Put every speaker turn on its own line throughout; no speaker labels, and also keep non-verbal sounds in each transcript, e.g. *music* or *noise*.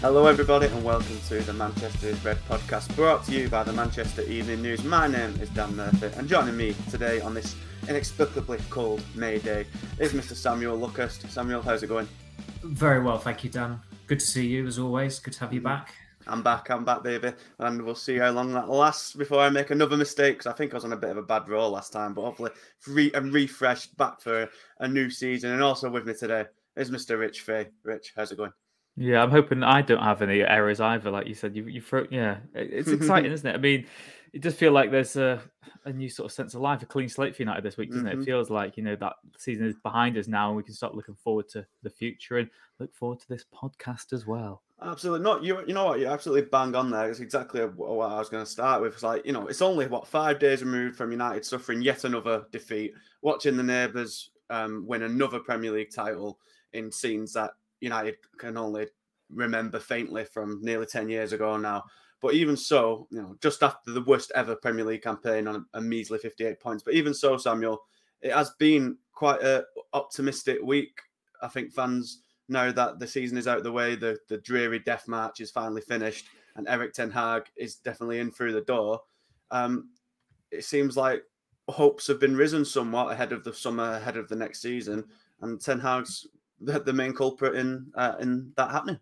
Hello, everybody, and welcome to the Manchester is Red podcast brought to you by the Manchester Evening News. My name is Dan Murphy, and joining me today on this inexplicably cold May day is Mr. Samuel Luckhurst. Samuel, how's it going?
Very well, thank you, Dan. Good to see you as always. Good to have you mm. back.
I'm back, I'm back, baby, and we'll see how long that lasts before I make another mistake. Because I think I was on a bit of a bad roll last time, but hopefully, re- I'm refreshed back for a new season. And also with me today is Mr. Rich Fay. Rich, how's it going?
Yeah, I'm hoping I don't have any errors either. Like you said, you you throw, yeah, it's *laughs* exciting, isn't it? I mean, it does feel like there's a, a new sort of sense of life, a clean slate for United this week, doesn't
Mhm.
it? It feels like you know that season is behind us now, and we can start looking forward to the future and look forward to this podcast as well.
Absolutely not. You you know what? You're absolutely bang on there. It's exactly what I was going to start with. It's like you know, it's only what five days removed from United suffering yet another defeat, watching the neighbours um, win another Premier League title in scenes that United can only remember faintly from nearly ten years ago now. But even so, you know, just after the worst ever Premier League campaign on a, a measly 58 points. But even so, Samuel, it has been quite a optimistic week. I think fans know that the season is out of the way, the, the dreary death march is finally finished, and Erik Ten Hag is definitely in through the door. Um, it seems like hopes have been risen somewhat ahead of the summer, ahead of the next season, and Ten Hag's the, the main culprit in uh, in that happening.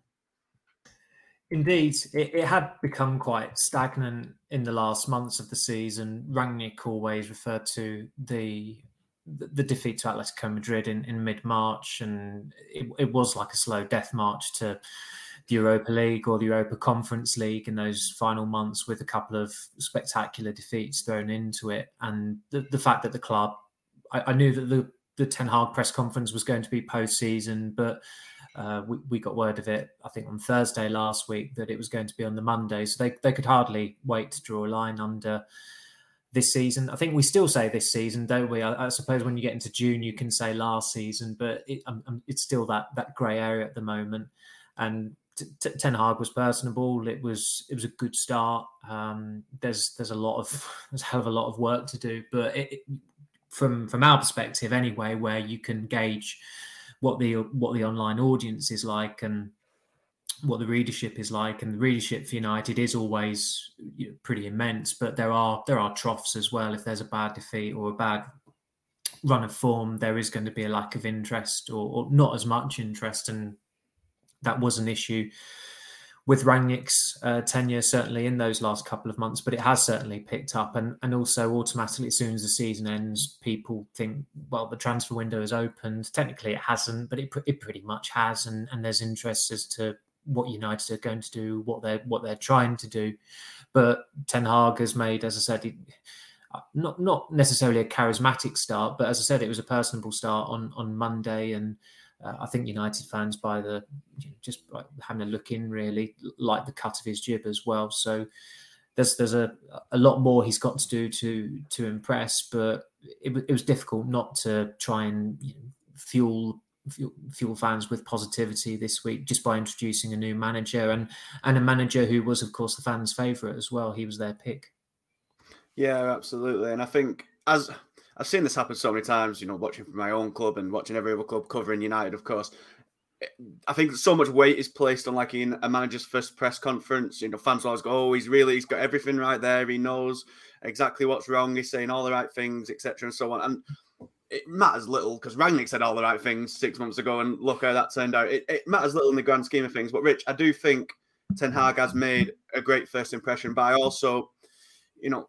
Indeed, it, it had become quite stagnant in the last months of the season. Rangnick always referred to the the defeat to Atletico Madrid in, in mid March, and it, it was like a slow death march to the Europa League or the Europa Conference League in those final months, with a couple of spectacular defeats thrown into it. And the, the fact that the club, I, I knew that the the Ten Hag press conference was going to be post season, but uh, we, we got word of it, I think, on Thursday last week that it was going to be on the Monday. So they, they could hardly wait to draw a line under this season. I think we still say this season, don't we? I, I suppose when you get into June, you can say last season, but it, um, um, it's still that that grey area at the moment. And t- t- Ten Hag was personable. It was it was a good start. Um, there's there's a lot of *laughs* there's a hell of a lot of work to do, but it, it, from from our perspective anyway, where you can gauge what the what the online audience is like and what the readership is like. And the readership for united is always you know, pretty immense but there are there are troughs as well. If there's a bad defeat or a bad run of form there is going to be a lack of interest or, or not as much interest and that was an issue with Rangnick's uh, tenure, certainly in those last couple of months, but it has certainly picked up. And, and also, automatically, as soon as the season ends, people think, well, the transfer window has opened. Technically, it hasn't, but it, it pretty much has. And, and there's interest as to what United are going to do, what they're what they're trying to do. But Ten Hag has made, as I said, he, not not necessarily a charismatic start, but as I said, it was a personable start on on Monday, and uh, I think United fans, by the you know, just having a look in, really like the cut of his jib as well. So there's there's a a lot more he's got to do to to impress, but it, it was difficult not to try and you know, fuel, fuel fuel fans with positivity this week just by introducing a new manager and and a manager who was of course the fans' favourite as well. He was their pick.
Yeah, absolutely. And I think as I've seen this happen so many times, you know, watching from my own club and watching every other club covering United, of course. I think so much weight is placed on like in a manager's first press conference. You know, fans always go, "Oh, he's really, he's got everything right there. He knows exactly what's wrong. He's saying all the right things, etc., and so on." And it matters little because Rangnick said all the right things six months ago, and look how that turned out. It, it matters little in the grand scheme of things. But Rich, I do think Ten Hag has made a great first impression. I also, you know,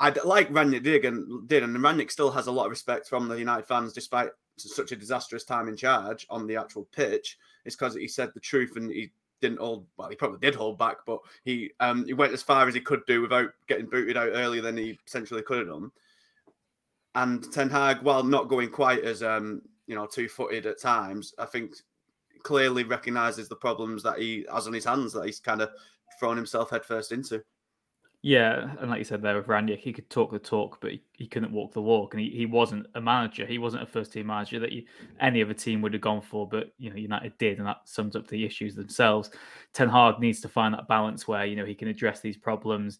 I like Rangnick did and did, and Rangnick still has a lot of respect from the United fans, despite such a disastrous time in charge on the actual pitch. It's because he said the truth and he didn't hold. Well, he probably did hold back, but he um, he went as far as he could do without getting booted out earlier than he potentially could have done. And Ten Hag, while not going quite as um, you know two footed at times, I think clearly recognises the problems that he has on his hands that he's kind of thrown himself headfirst into.
Yeah, and like you said there with Rangnick, he could talk the talk, but he, he couldn't walk the walk, and he, he wasn't a manager. He wasn't a first team manager that you, any other team would have gone for, but you know United did, and that sums up the issues themselves. Ten Hag needs to find that balance where you know he can address these problems.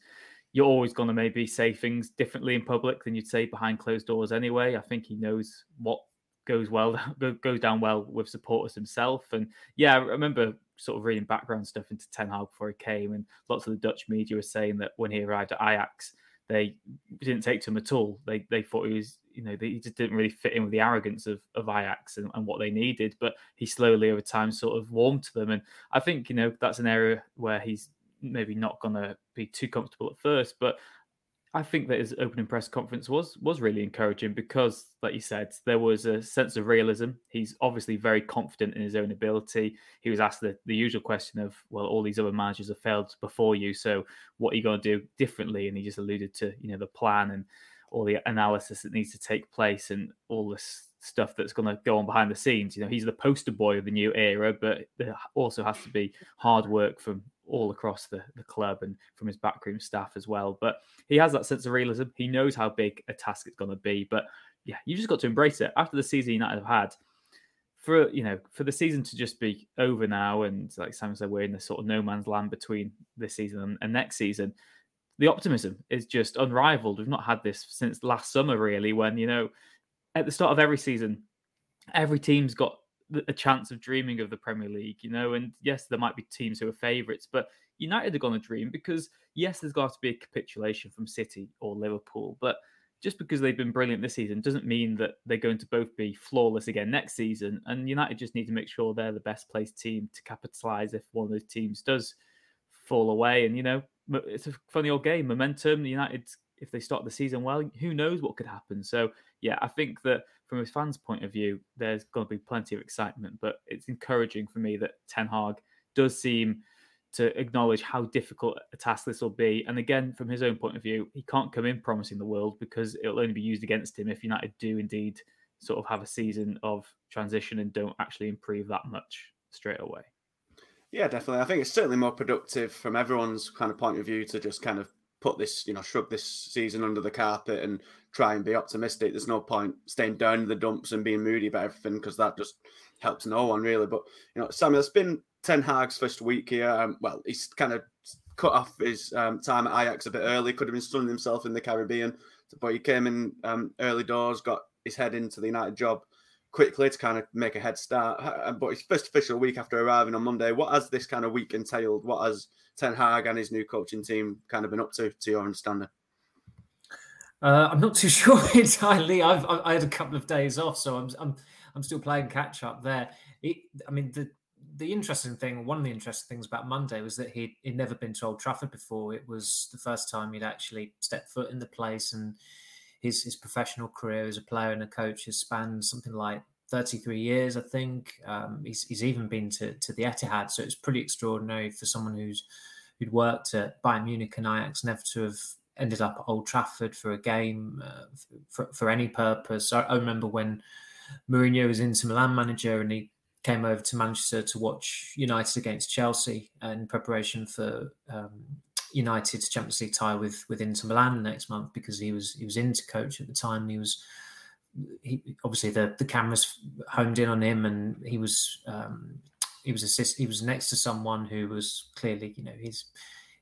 You're always going to maybe say things differently in public than you'd say behind closed doors anyway. I think he knows what goes well *laughs* goes down well with supporters himself. And yeah, I remember sort of reading background stuff into Ten Hag before he came, and lots of the Dutch media were saying that when he arrived at Ajax, they didn't take to him at all. They they thought he was, you know, he just didn't really fit in with the arrogance of, of Ajax and, and what they needed. But he slowly over time sort of warmed to them, and I think you know that's an area where he's maybe not going to be too comfortable at first, but I think that his opening press conference was was really encouraging because, like you said, there was a sense of realism. He's obviously very confident in his own ability. He was asked the, the usual question of, "Well, all these other managers have failed before you, so what are you going to do differently?" And he just alluded to, you know, the plan and all the analysis that needs to take place and all this stuff that's going to go on behind the scenes. You know, he's the poster boy of the new era, but there also has to be hard work from all across the, the club and from his backroom staff as well. But he has that sense of realism. He knows how big a task it's going to be. But yeah, you just got to embrace it. After the season United have had, for you know, for the season to just be over now, and like Sam said, we're in the sort of no man's land between this season and, and next season. The optimism is just unrivaled. We've not had this since last summer, really, when you know, at the start of every season, every team's got a chance of dreaming of the Premier League, you know. And yes, there might be teams who are favourites, but United are going to dream because yes, there's got to be a capitulation from City or Liverpool, but just because they've been brilliant this season doesn't mean that they're going to both be flawless again next season. And United just need to make sure they're the best placed team to capitalise if one of those teams does fall away. And you know, it's a funny old game. Momentum. United, if they start the season well, who knows what could happen. So yeah, I think that from a fan's point of view, there's going to be plenty of excitement. But it's encouraging for me that Ten Hag does seem to acknowledge how difficult a task this will be. And again, from his own point of view, he can't come in promising the world because it'll only be used against him if United do indeed sort of have a season of transition and don't actually improve that much straight away.
Yeah, definitely. I think it's certainly more productive from everyone's kind of point of view to just kind of put this, you know, shrug this season under the carpet and try and be optimistic. There's no point staying down in the dumps and being moody about everything because that just helps no one really. But you know, Samuel, it's been Ten Hag's first week here. Um, well, he's kind of cut off his um, time at Ajax a bit early. Could have been sunning himself in the Caribbean, but he came in um, early doors, got his head into the United job quickly to kind of make a head start. But his first official week after arriving on Monday. What has this kind of week entailed? What has Ten Hag and his new coaching team kind of been up to, to your understanding?
Uh, I'm not too *laughs* sure entirely. I've I had a couple of days off, so I'm I'm I'm still playing catch up there. It, I mean, the the interesting thing, one of the interesting things about Monday was that he'd, he'd never been to Old Trafford before. It was the first time he'd actually stepped foot in the place, and his his professional career as a player and a coach has spanned something like 33 years, I think. Um, he's, he's even been to, to the Etihad, so it's pretty extraordinary for someone who's who'd worked at Bayern Munich and Ajax never to have ended up at Old Trafford for a game uh, for, for any purpose. I, I, remember when Mourinho was Inter Milan manager and he came over to Manchester to watch United against Chelsea in preparation for um, United's Champions League tie with with Inter Milan next month because he was he was Inter coach at the time. He was he obviously the the cameras honed in on him, and he was um, he was assist he was next to someone who was clearly you know his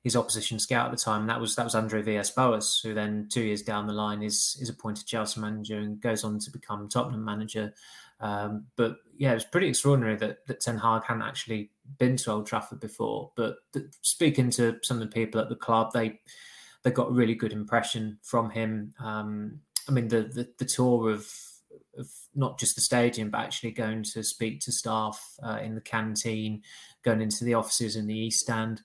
his opposition scout at the time. And That was that was Andre Villas-Boas, who then two years down the line is is appointed Chelsea manager and goes on to become Tottenham manager. Um, but yeah, it was pretty extraordinary that that Ten Hag hadn't actually been to Old Trafford before. But speaking to some of the people at the club, they they got a really good impression from him. Um, I mean, the, the, the tour of of not just the stadium, but actually going to speak to staff uh, in the canteen, going into the offices in the East Stand,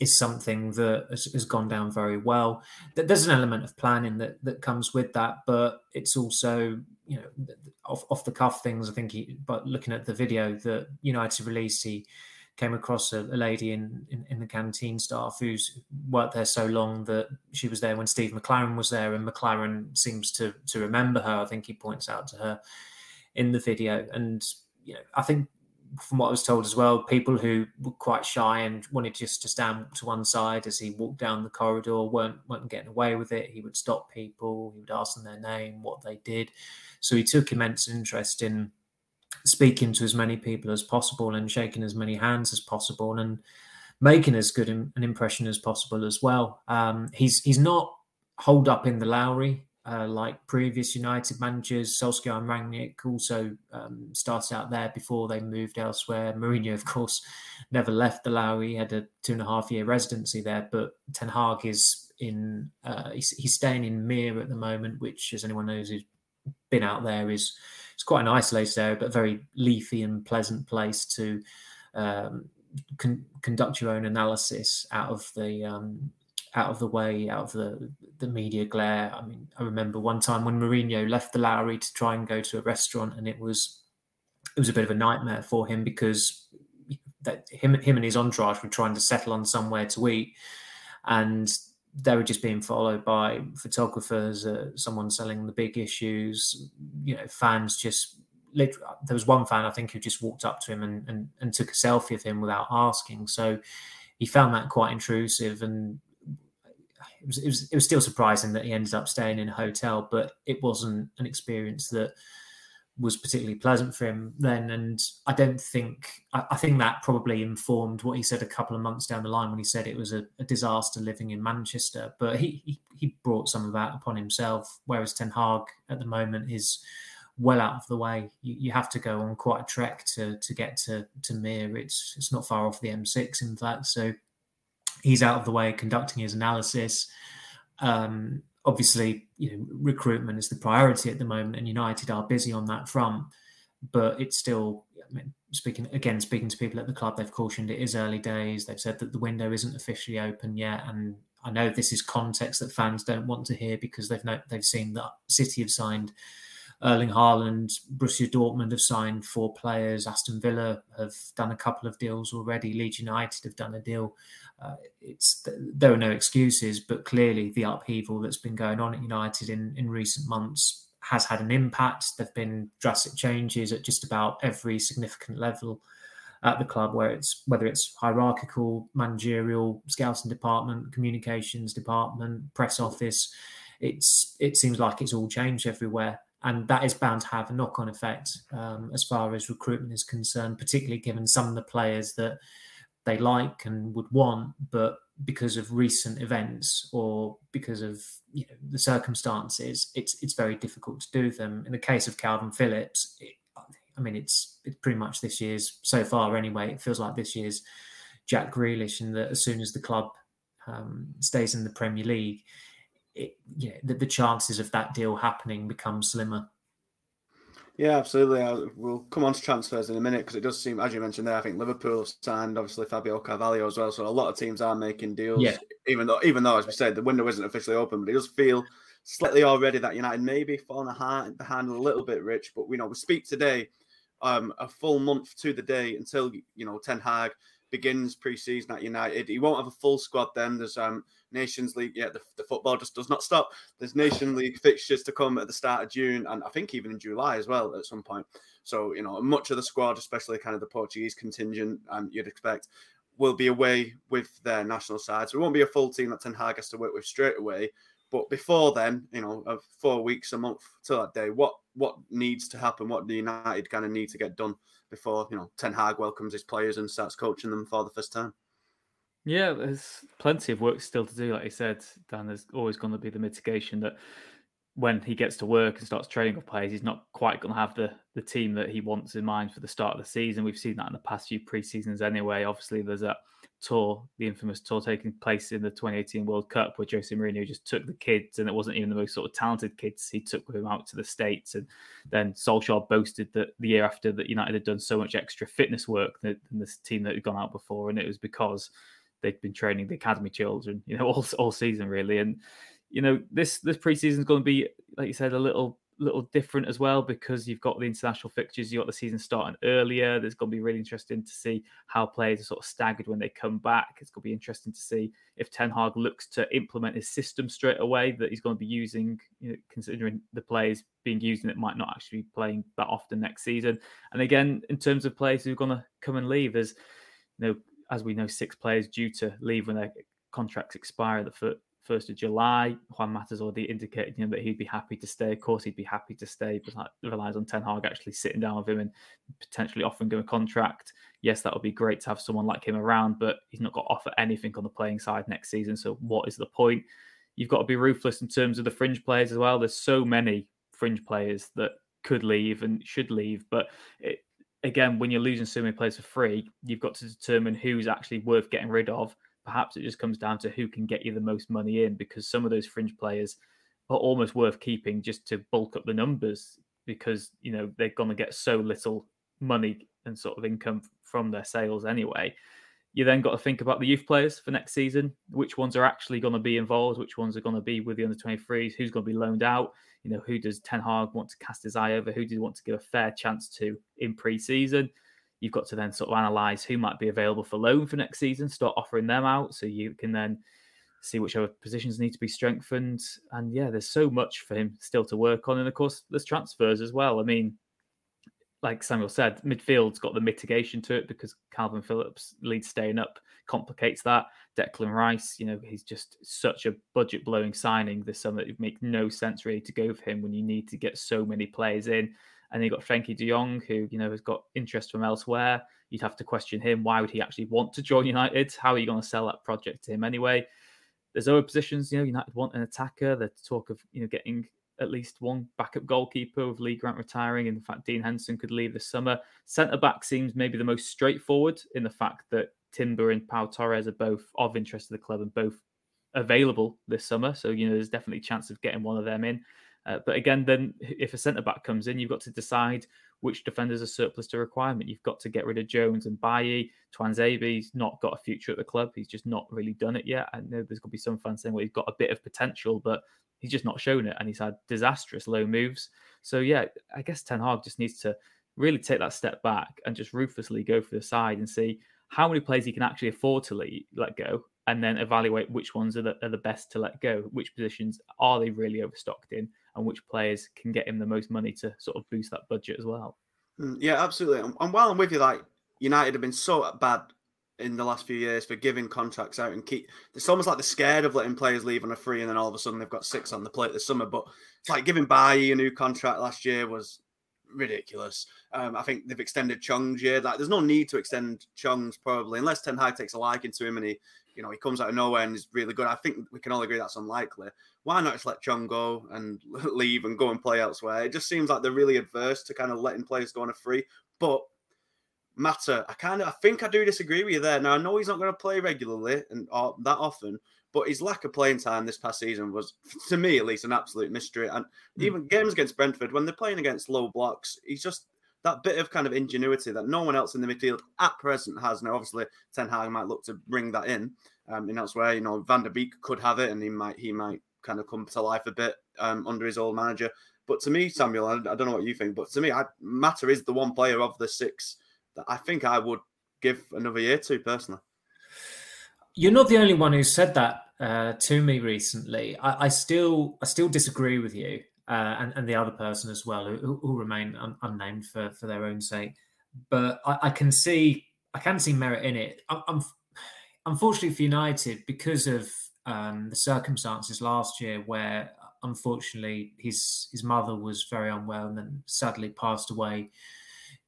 is something that has, has, gone down very well. There's an element of planning that that comes with that, but it's also you know off, off the cuff things. I think, he, but looking at the video that United released, he came across a, a lady in, in, in the canteen staff who's worked there so long that she was there when Steve McClaren was there, and McClaren seems to to remember her. I think he points out to her in the video, and you know, I think from what I was told as well, people who were quite shy and wanted just to stand to one side as he walked down the corridor weren't weren't getting away with it. He would stop people, he would ask them their name, what they did. So he took immense interest in speaking to as many people as possible and shaking as many hands as possible and making as good an impression as possible as well. Um, he's he's not holed up in the Lowry uh, like previous United managers. Solskjaer and Rangnick also um, started out there before they moved elsewhere. Mourinho, of course, never left the Lowry. He had a two and a half year residency there, but Ten Hag is in. Uh, he's, he's staying in Mere at the moment, which, as anyone knows, who's been out there, is it's quite an isolated area, but very leafy and pleasant place to um, con- conduct your own analysis out of the um, out of the way, out of the the media glare. I mean, I remember one time when Mourinho left the Lowry to try and go to a restaurant, and it was it was a bit of a nightmare for him because that him him and his entourage were trying to settle on somewhere to eat, and they were just being followed by photographers, uh, someone selling the big issues, you know, fans just. There was one fan I think who just walked up to him and, and, and took a selfie of him without asking. So he found that quite intrusive, and it was, it was it was still surprising that he ended up staying in a hotel, but it wasn't an experience that was particularly pleasant for him then. And I don't think I, I, think that probably informed what he said a couple of months down the line when he said it was a, a disaster living in Manchester. But he, he, he brought some of that upon himself, whereas Ten Hag at the moment is well out of the way. You, you have to go on quite a trek to to get to to Mere. It's it's not far off the M6, in fact. So he's out of the way conducting his analysis. Um, obviously, you know, recruitment is the priority at the moment, and United are busy on that front. But it's still, I mean, speaking again, speaking to people at the club, they've cautioned it is early days. They've said that the window isn't officially open yet, and I know this is context that fans don't want to hear because they've know, they've seen that City have signed Erling Haaland, Borussia Dortmund have signed four players. Aston Villa have done a couple of deals already. Leeds United have done a deal. Uh, it's there are no excuses, but clearly the upheaval that's been going on at United in in recent months has had an impact. There've been drastic changes at just about every significant level at the club, where it's whether it's hierarchical, managerial, scouting department, communications department, press office. It's it seems like it's all changed everywhere and that is bound to have a knock-on effect um, as far as recruitment is concerned, particularly given some of the players that they like and would want, but because of recent events or because of you know the circumstances, it's it's very difficult to do them. In the case of Kalvin Phillips, it, I mean it's it's pretty much this year's so far anyway. It feels like this year's Jack Grealish, and that as soon as the club um, stays in the Premier League, it, you know, the, the chances of that deal happening become slimmer.
Yeah, absolutely. I, we'll come on to transfers in a minute because it does seem, as you mentioned there, I think Liverpool signed obviously Fabio Carvalho as well. So a lot of teams are making deals. Yeah. Even though, even though, as we said, the window isn't officially open, but it does feel slightly already that United maybe falling behind a little bit, Rich. But we know we speak today, um, a full month to the day until you know Ten Hag begins pre-season at United. He won't have a full squad then. There's um Nations League. Yeah, the, the football just does not stop. There's Nation League fixtures to come at the start of June, and I think even in July as well at some point. So you know, much of the squad, especially kind of the Portuguese contingent, um, you'd expect, will be away with their national sides. So it won't be a full team that Ten Hag has to work with straight away. But before then, you know, of four weeks, a month till that day, what what needs to happen? What do United kind of need to get done before you know Ten Hag welcomes his players and starts coaching them for the first time?
Yeah, there's plenty of work still to do. Like you said, Dan, there's always going to be the mitigation that when he gets to work and starts training with players, he's not quite going to have the the team that he wants in mind for the start of the season. We've seen that in the past few pre-seasons anyway. Obviously, there's that tour, the infamous tour taking place in the 2018 World Cup, where Jose Mourinho just took the kids, and it wasn't even the most sort of talented kids he took with him out to the States. And then Solskjaer boasted that the year after that United had done so much extra fitness work than, than this team that had gone out before, and it was because they've been training the academy children, you know, *laughs* all all season really. And you know, this this preseason is going to be, like you said, a little little different as well because you've got the international fixtures, you've got the season starting earlier. There's going to be really interesting to see how players are sort of staggered when they come back. It's going to be interesting to see if Ten Hag looks to implement his system straight away that he's going to be using, you know, considering the players being used and it might not actually be playing that often next season. And again, in terms of players who are going to come and leave, there's, you know, as we know, six players due to leave when their contracts expire the first of July. Juan Mata's already indicated you know, that he'd be happy to stay. Of course, he'd be happy to stay, but that relies on Ten Hag actually sitting down with him and potentially offering him a contract. Yes, that would be great to have someone like him around, but he's not got to offer anything on the playing side next season. So, what is the point? You've got to be ruthless in terms of the fringe players as well. There's so many fringe players that could leave and should leave, but it, again, when you're losing so many players for free, you've got to determine who's actually worth getting rid of perhaps it just comes down to who can get you the most money in because some of those fringe players are almost worth keeping just to bulk up the numbers because you know they're going to get so little money and sort of income from their sales anyway. You then got to think about the youth players for next season. Which ones are actually going to be involved? Which ones are going to be with the under 23s? Who's going to be loaned out? You know, who does Ten Hag want to cast his eye over? Who do you want to give a fair chance to in pre-season? you've got to then sort of analyze who might be available for loan for next season, start offering them out so you can then see whichever positions need to be strengthened. And yeah, there's so much for him still to work on. And of course, there's transfers as well. I mean, like Samuel said, midfield's got the mitigation to it because Kalvin Phillips Leeds staying up complicates that. Declan Rice, you know, he's just such a budget blowing signing this summer. It would make no sense really to go for him when you need to get so many players in. And you've got Frenkie de Jong, who, you know, has got interest from elsewhere. You'd have to question him. Why would he actually want to join United? How are you going to sell that project to him anyway? There's other positions, you know, United want an attacker. The talk of, you know, getting at least one backup goalkeeper with Lee Grant retiring. In fact, Dean Henderson could leave this summer. Centre back seems maybe the most straightforward in the fact that Timber and Pau Torres are both of interest to the club and both available this summer. So, you know, there's definitely a chance of getting one of them in. Uh, but again, then if a centre back comes in, you've got to decide which defenders are surplus to requirement. You've got to get rid of Jones and Bailly. Tuanzebe's not got a future at the club. He's just not really done it yet. I know there's going to be some fans saying, well, he's got a bit of potential, but he's just not shown it. And he's had disastrous low moves. So, yeah, I guess Ten Hag just needs to really take that step back and just ruthlessly go for the side and see how many players he can actually afford to let go and then evaluate which ones are the, are the best to let go. Which positions are they really overstocked in? and which players can get him the most money to sort of boost that budget as well.
Mm, yeah, absolutely. And while I'm with you, like United have been so bad in the last few years for giving contracts out and keep. It's almost like they're scared of letting players leave on a free, and then all of a sudden they've got six on the plate this summer. But it's like giving Bailly a new contract last year was ridiculous. Um, I think they've extended Chong's year. Like, there's no need to extend Chong's probably unless Ten Hag takes a liking to him and he you know, he comes out of nowhere and is really good. I think we can all agree that's unlikely. Why not just let Chong go and *laughs* leave and go and play elsewhere? It just seems like they're really adverse to kind of letting players go on a free. But Mata, I kind of, I think I do disagree with you there. Now I know he's not going to play regularly and or that often, but his lack of playing time this past season was, *laughs* to me at least, an absolute mystery. And mm. even games against Brentford, when they're playing against low blocks, he's just that bit of kind of ingenuity that no one else in the midfield at present has. Now, obviously, Ten Hag might look to bring that in um, in elsewhere. You know, Van der Beek could have it, and he might he might kind of come to life a bit um, under his old manager. But to me, Samuel, I, I, don't know what you think, but to me, I, Mata is the one player of the six that I think I would give another year to personally.
You're not the only one who said that uh, to me recently. I, I, still I still disagree with you uh, and, and the other person as well, who, who remain un, unnamed for, for their own sake. But I, I, can see I can see merit in it. I, am unfortunately for United because of um, the circumstances last year, where unfortunately his his mother was very unwell and then sadly passed away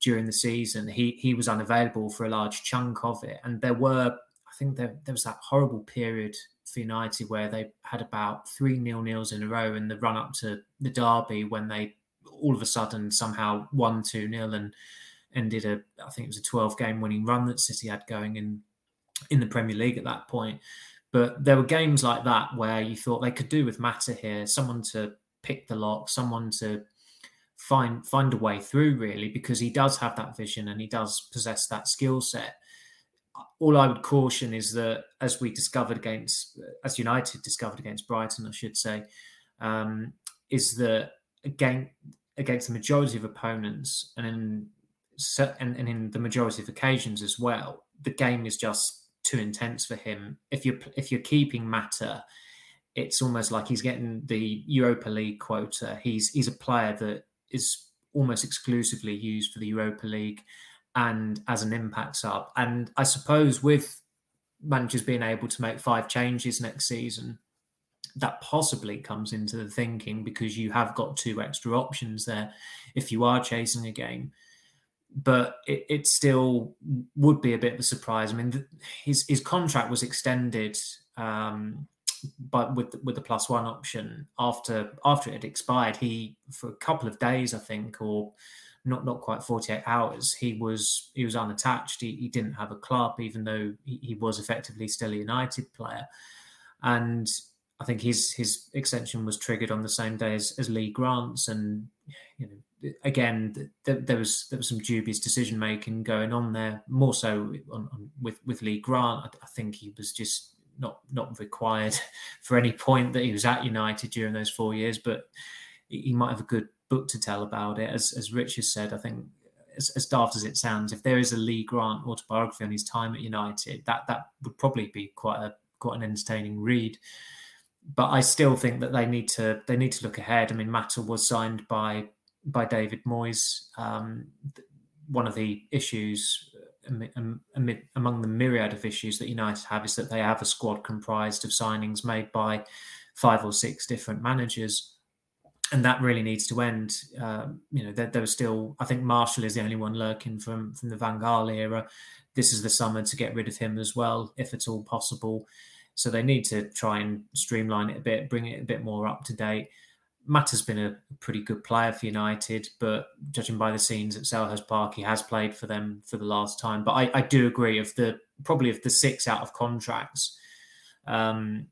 during the season. He he was unavailable for a large chunk of it, and there were I think there there was that horrible period for United where they had about three nil nils in a row in the run up to the derby when they all of a sudden somehow won two nil and ended a I think it was a twelve game winning run that City had going in in the Premier League at that point. But there were games like that where you thought they could do with Mata here, someone to pick the lock, someone to find find a way through really because he does have that vision and he does possess that skill set all I would caution is that, as we discovered against, as United discovered against Brighton, I should say, um, is that against against the majority of opponents, and in and, and in the majority of occasions as well, the game is just too intense for him. If you're if you're keeping Mata it's almost like he's getting the Europa League quota. He's he's a player that is almost exclusively used for the Europa League and as an impact sub. And I suppose with managers being able to make five changes next season, that possibly comes into the thinking because you have got two extra options there if you are chasing a game. But it, it still would be a bit of a surprise. I mean, his his contract was extended, um, but with with the plus one option after after it had expired. He for a couple of days, I think, or not not quite 48 hours he was he was unattached. He, he didn't have a club even though he, he, was effectively still a united player. And i think his his extension was triggered on the same day as, as lee grant's. And you know again th- there was there was some dubious decision making going on there more so on, on, with with lee grant. I, I think he was just not not required *laughs* for any point that he was at united during those four years but he might have a good book to tell about it. As as Rich has said, I think as, as daft as it sounds, if there is a Lee Grant autobiography on his time at United, that that would probably be quite a quite an entertaining read. But I still think that they need to they need to look ahead. I mean, Mata was signed by by David Moyes. Um, one of the issues among the myriad of issues that United have is that they have a squad comprised of signings made by five or six different managers and that really needs to end. Um, you know, there, there, was still, I think Martial is the only one lurking from from the Van Gaal era. This is the summer to get rid of him as well, if at all possible. So they need to try and streamline it a bit, bring it a bit more up to date. Matt has been a pretty good player for United, but judging by the scenes at Selhurst Park, he has played for them for the last time. But I, I do agree of the probably of the six out of contracts. Um,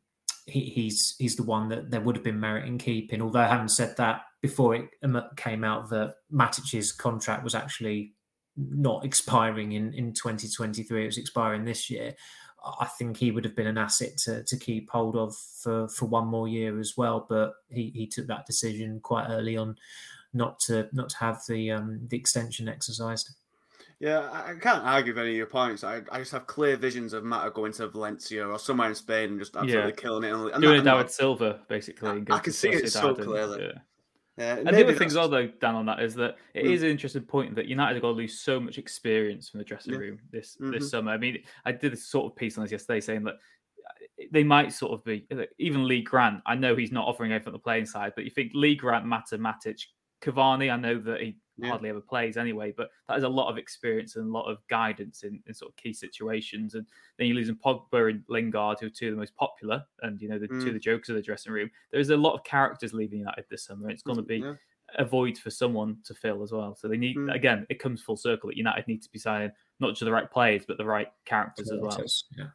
he, he's he's the one that there would have been merit in keeping. Although I haven't said that before it came out that Matic's contract was actually not expiring in, in 2023, it was expiring this year. I think he would have been an asset to, to keep hold of for, for one more year as well. But he, he took that decision quite early on not to not to have the um, the extension exercised.
Yeah, I, can't argue with any of your points. I, I just have clear visions of Mata going to Valencia or somewhere in Spain and just absolutely yeah. killing it. And,
Doing that, with Silva, basically.
I, I can see it so clearly.
Yeah. Yeah, and the other thing as well, though, Dan, on that is that it mm. is an interesting point that United have got to lose so much experience from the dressing yeah. room this mm-hmm. this summer. I mean, I did a sort of piece on this yesterday saying that uh, they might sort of be even Lee Grant. I know he's not offering anything on the playing side, but you think Lee Grant, Mata, Matic, Cavani. I know that he yeah. hardly ever plays anyway, but that is a lot of experience and a lot of guidance in, in sort of key situations. And then you're losing Pogba and Lingard, who are two of the most popular and, you know, the mm. two of the jokers of the dressing room. There's a lot of characters leaving United this summer. It's going to be yeah. a void for someone to fill as well. So they need, mm. again, it comes full circle that United need to be signing not just the right players, but the right characters, characters as well. Yeah.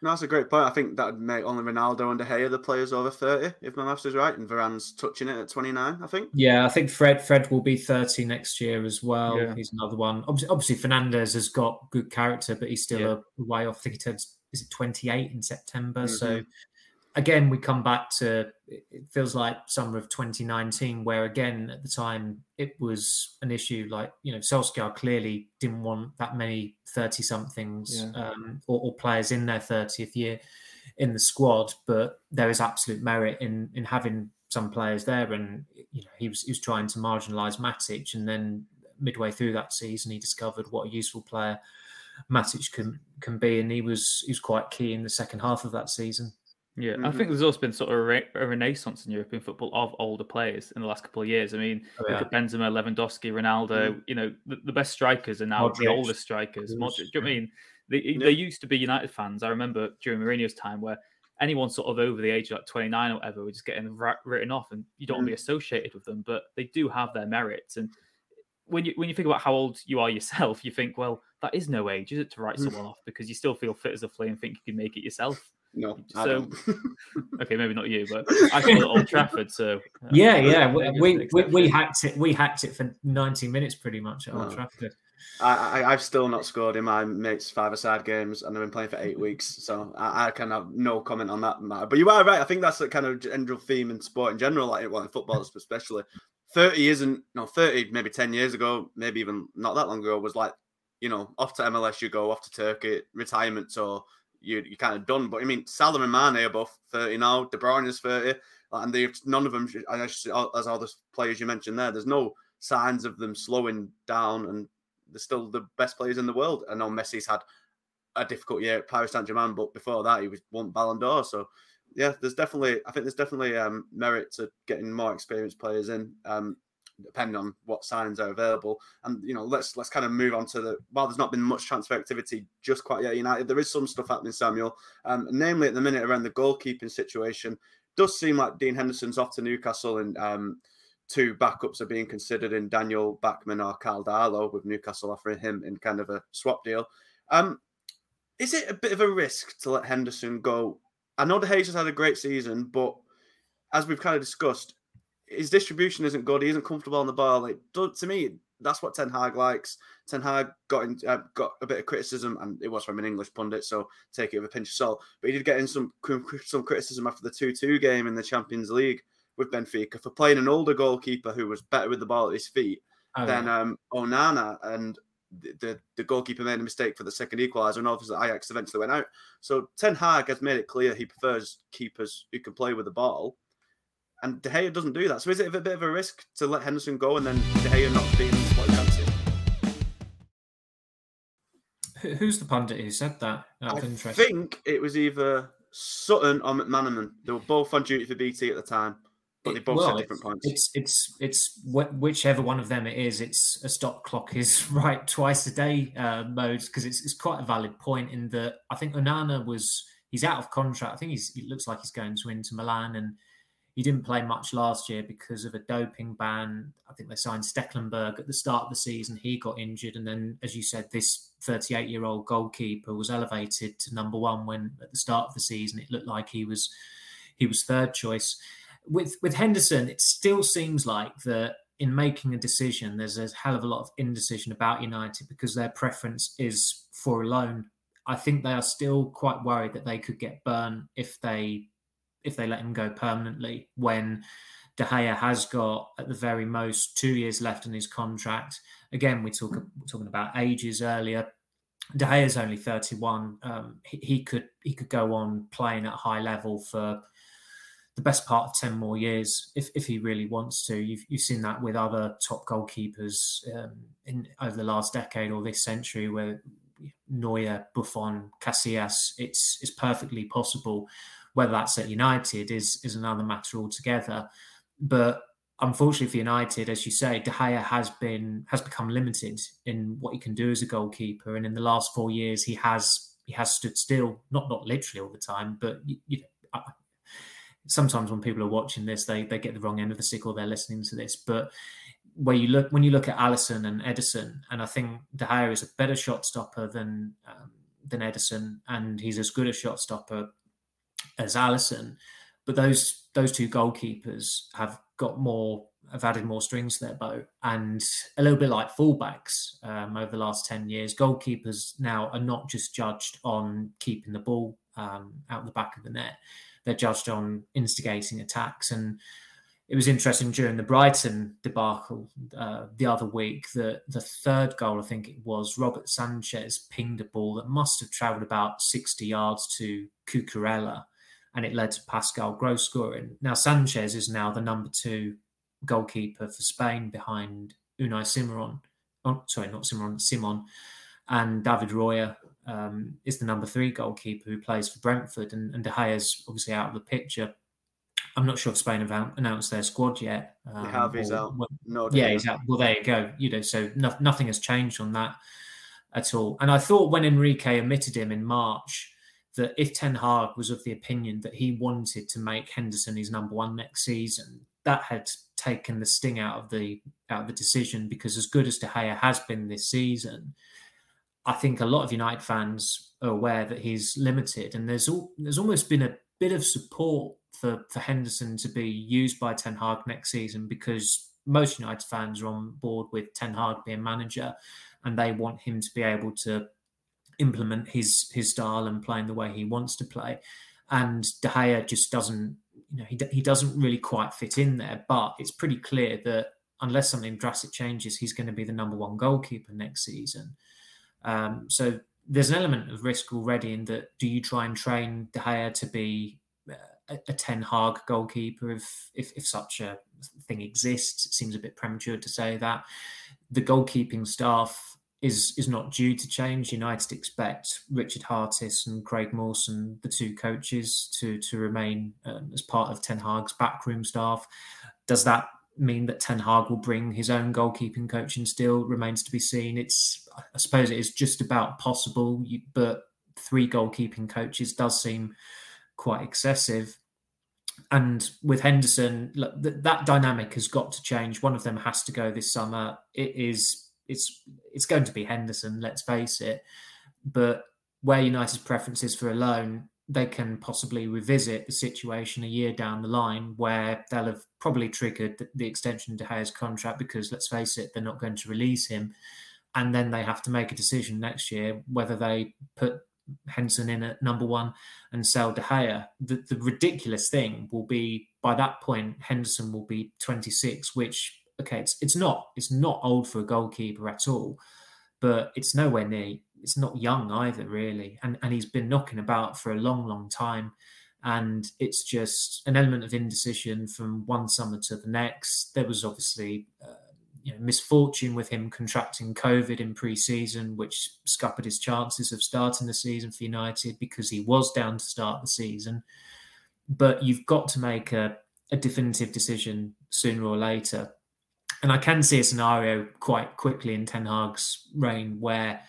No, that's a great point. I think that would make only Ronaldo and De Gea the players over 30, if my maths is right. And Varane's touching it at 29, I think.
Yeah, I think Fred Fred will be 30 next year as well. Yeah. He's another one. Obviously, obviously, Fernandes has got good character, but he's still yeah. a way off. I think he turns, is it 28 in September? Mm-hmm. So again, we come back to it feels like summer of 2019, where again at the time it was an issue. Like you know, Solskjaer clearly didn't want that many 30 somethings yeah. um, or, or, players in their 30th year in the squad, but there is absolute merit in in having some players there. And you know, he was he was trying to marginalise Matic, and then midway through that season, he discovered what a useful player Matic can can be, and he was he was quite key in the second half of that season.
Yeah, mm-hmm. I think there's also been sort of a, re- a, renaissance in European football of older players in the last couple of years. I mean, oh, yeah. Benzema, Lewandowski, Ronaldo. Mm-hmm. You know, the, the, best strikers are now Modric. the oldest strikers. Modric. Do you know I mean? They, yeah. they used to be United fans. I remember during Mourinho's time where anyone sort of over the age of like 29 or whatever were just getting written off, and you don't mm-hmm. want to be associated with them, but they do have their merits. And when you when you think about how old you are yourself, you think, well, that is no age, is it, to write mm. someone off because you still feel fit as a flea and think you can make it yourself.
No, so *laughs*
okay, maybe not you, but I saw it Old Trafford. So
uh, yeah, yeah, we we, we, we, hacked it. We hacked it for ninety minutes, pretty much at Old Trafford.
I, I have still not scored in my mates' five-a-side games, and I've been playing for eight weeks, so I, I, can have no comment on that matter. But you are right. I think that's the kind of general theme in sport in general, like well, in football *laughs* especially. 30 isn't, no, 30 maybe 10 years ago, maybe even not that long ago, was like, you know, off to MLS you go, off to Turkey, retirement, so you you kind of done. But I mean, Salah and Mane are both 30 now. De Bruyne is 30, and they none of them, as all the players you mentioned there, there's no signs of them slowing down, and they're still the best players in the world. I know Messi's had a difficult year at Paris Saint Germain, but before that he was won Ballon d'Or. So yeah, there's definitely I think there's definitely um, merit to getting more experienced players in. Um, depending on what signs are available. And you know, let's let's kind of move on to the while there's not been much transfer activity just quite yet. United, there is some stuff happening, Samuel. Um, namely at the minute around the goalkeeping situation. Does seem like Dean Henderson's off to Newcastle and um, two backups are being considered in Daniel Bachmann or Karl Darlow, with Newcastle offering him in kind of a swap deal. Um, is it a bit of a risk to let Henderson go? I know De Gea has had a great season, but as we've kind of discussed, his distribution isn't good. He isn't comfortable on the ball. Like to me, that's what Ten Hag likes. Ten Hag got in, uh, got a bit of criticism, and it was from an English pundit, so take it with a pinch of salt. But he did get in some some criticism after the two two game in the Champions League with Benfica for playing an older goalkeeper who was better with the ball at his feet oh, than yeah. um, Onana, and the, the, the goalkeeper made a mistake for the second equaliser, and obviously Ajax eventually went out. So Ten Hag has made it clear he prefers keepers who can play with the ball and De Gea doesn't do that. So is it a bit of a risk to let Henderson go and then De Gea not being what he fancy?
Who's the pundit who said that?
I think it was either Sutton or McManaman. They were both on duty for BT at the time, but they both well, said different points.
It's it's it's whichever one of them it is. It's a stop clock is *laughs* right twice a day uh, mode because it's it's quite a valid point in that I think Onana was he's out of contract. I think he's he looks like he's going to Inter Milan and he didn't play much last year because of a doping ban. I think they signed Stekelenburg at the start of the season. He got injured. And then, as you said, this 38 year old goalkeeper was elevated to number one when at the start of the season it looked like he was he was third choice. With with Henderson, it still seems like that in making a decision, there's a hell of a lot of indecision about United because their preference is for a loan. I think they are still quite worried that they could get burned if they if they let him go permanently when De Gea has got at the very most two years left in his contract. Again, we talk we're talking about ages earlier. De Gea is only 31. Um, he, he, could he could go on playing at a high level for the best part of 10 more years if, if he really wants to. You've, you've seen that with other top goalkeepers um, in over the last decade or this century where Neuer, Buffon, Casillas, it's it's perfectly possible whether that's at United is is another matter altogether. But unfortunately for United, as you say, De Gea has been has become limited in what he can do as a goalkeeper, and in the last four years, he has he has stood still. Not not literally all the time, but you, you know, sometimes when people are watching this, they they get the wrong end of the stick or they're listening to this. But where you look when you look at Alisson and Ederson, and I think De Gea is a better shot stopper than um, than Ederson, and he's as good a shot stopper as Alisson, but those those two goalkeepers have got more have added more strings to their bow, and a little bit like fullbacks um, over the last ten years, goalkeepers now are not just judged on keeping the ball um, out the back of the net; they're judged on instigating attacks. And it was interesting during the Brighton debacle uh, the other week that the third goal, I think it was, Robert Sanchez pinged a ball that must have travelled about sixty yards to Cucurella and it led to Pascal Gross scoring. Now Sanchez is now the number two goalkeeper for Spain behind Unai Simon. Oh, sorry, not Simon, Simon, and David Raya um, is the number three goalkeeper who plays for Brentford, and, and De Gea's obviously out of the picture. I'm not sure if Spain have announced their squad yet.
Um, they have. He's out. Well,
no, yeah, he's out. Well, there you go. You know, so no, nothing has changed on that at all. And I thought when Enrique omitted him in March, that if Ten Hag was of the opinion that he wanted to make Henderson his number one next season, that had taken the sting out of the out of the decision because as good as De Gea has been this season, I think a lot of United fans are aware that he's limited, and there's all, there's almost been a bit of support for for Henderson to be used by Ten Hag next season because most United fans are on board with Ten Hag being manager, and they want him to be able to implement his his style and playing the way he wants to play. And De Gea just doesn't, you know, he, he doesn't really quite fit in there. But it's pretty clear that unless something drastic changes, he's going to be the number one goalkeeper next season. Um, so there's an element of risk already in that. Do you try and train De Gea to be a, a Ten Hag goalkeeper if, if if such a thing exists? It seems a bit premature to say that. The goalkeeping staff is is not due to change. United expect Richard Hartis and Craig Mawson, the two coaches, to to remain um, as part of Ten Hag's backroom staff. Does that mean that Ten Hag will bring his own goalkeeping coaching still remains to be seen. It's I suppose it is just about possible, but three goalkeeping coaches does seem quite excessive. And with Henderson, look, th- that dynamic has got to change. One of them has to go this summer. It is it's it's going to be Henderson, let's face it. But where United's preference is for a loan, they can possibly revisit the situation a year down the line where they'll have probably triggered the, the extension to Gea's contract because let's face it, they're not going to release him. And then they have to make a decision next year whether they put Henson in at number one and sell De Gea. The, the ridiculous thing will be by that point, Henderson will be 26, which okay, it's it's not it's not old for a goalkeeper at all, but it's nowhere near it's not young either, really. And and he's been knocking about for a long, long time. And it's just an element of indecision from one summer to the next. There was obviously uh, you know, misfortune with him contracting COVID in pre-season, which scuppered his chances of starting the season for United because he was down to start the season. But you've got to make a, a definitive decision sooner or later. And I can see a scenario quite quickly in Ten Hag's reign where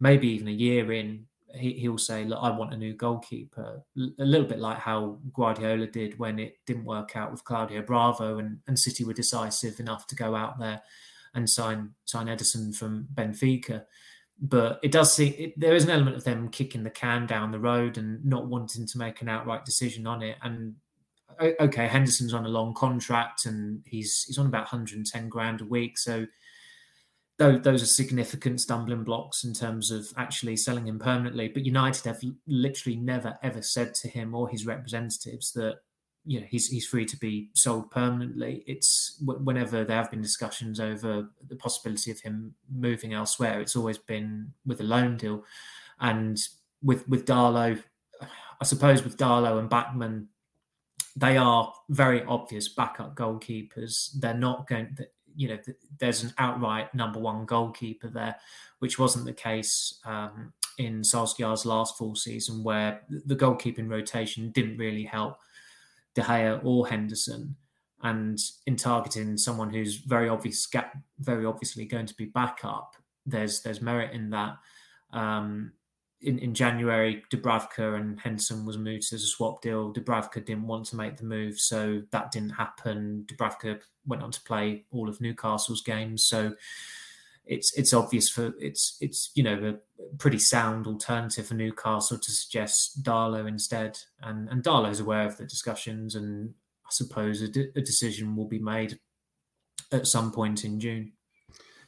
maybe even a year in, he, will say, "Look, I want a new goalkeeper." A little bit like how Guardiola did when it didn't work out with Claudio Bravo, and, and City were decisive enough to go out there and sign sign Ederson from Benfica. But it does seem it, there is an element of them kicking the can down the road and not wanting to make an outright decision on it. And okay, Henderson's on a long contract and he's he's on about 110 grand a week, so those are significant stumbling blocks in terms of actually selling him permanently. But United have literally never ever said to him or his representatives that you know he's he's free to be sold permanently. It's whenever there have been discussions over the possibility of him moving elsewhere, it's always been with a loan deal, and with with Darlow, I suppose with Darlow and Bachmann. They are very obvious backup goalkeepers. They're not going you know, there's an outright number one goalkeeper there, which wasn't the case um, in Solskjaer's last full season, where the goalkeeping rotation didn't really help De Gea or Henderson. And in targeting someone who's very obvious, very obviously going to be backup, there's there's merit in that. Um, in, in January, Dubravka and Henson was moved as a swap deal. Dubravka didn't want to make the move, so that didn't happen. Dubravka went on to play all of Newcastle's games, so it's it's obvious for it's it's you know a pretty sound alternative for Newcastle to suggest Darlow instead, and and Darlow's aware of the discussions, and I suppose a, de- a decision will be made at some point in June.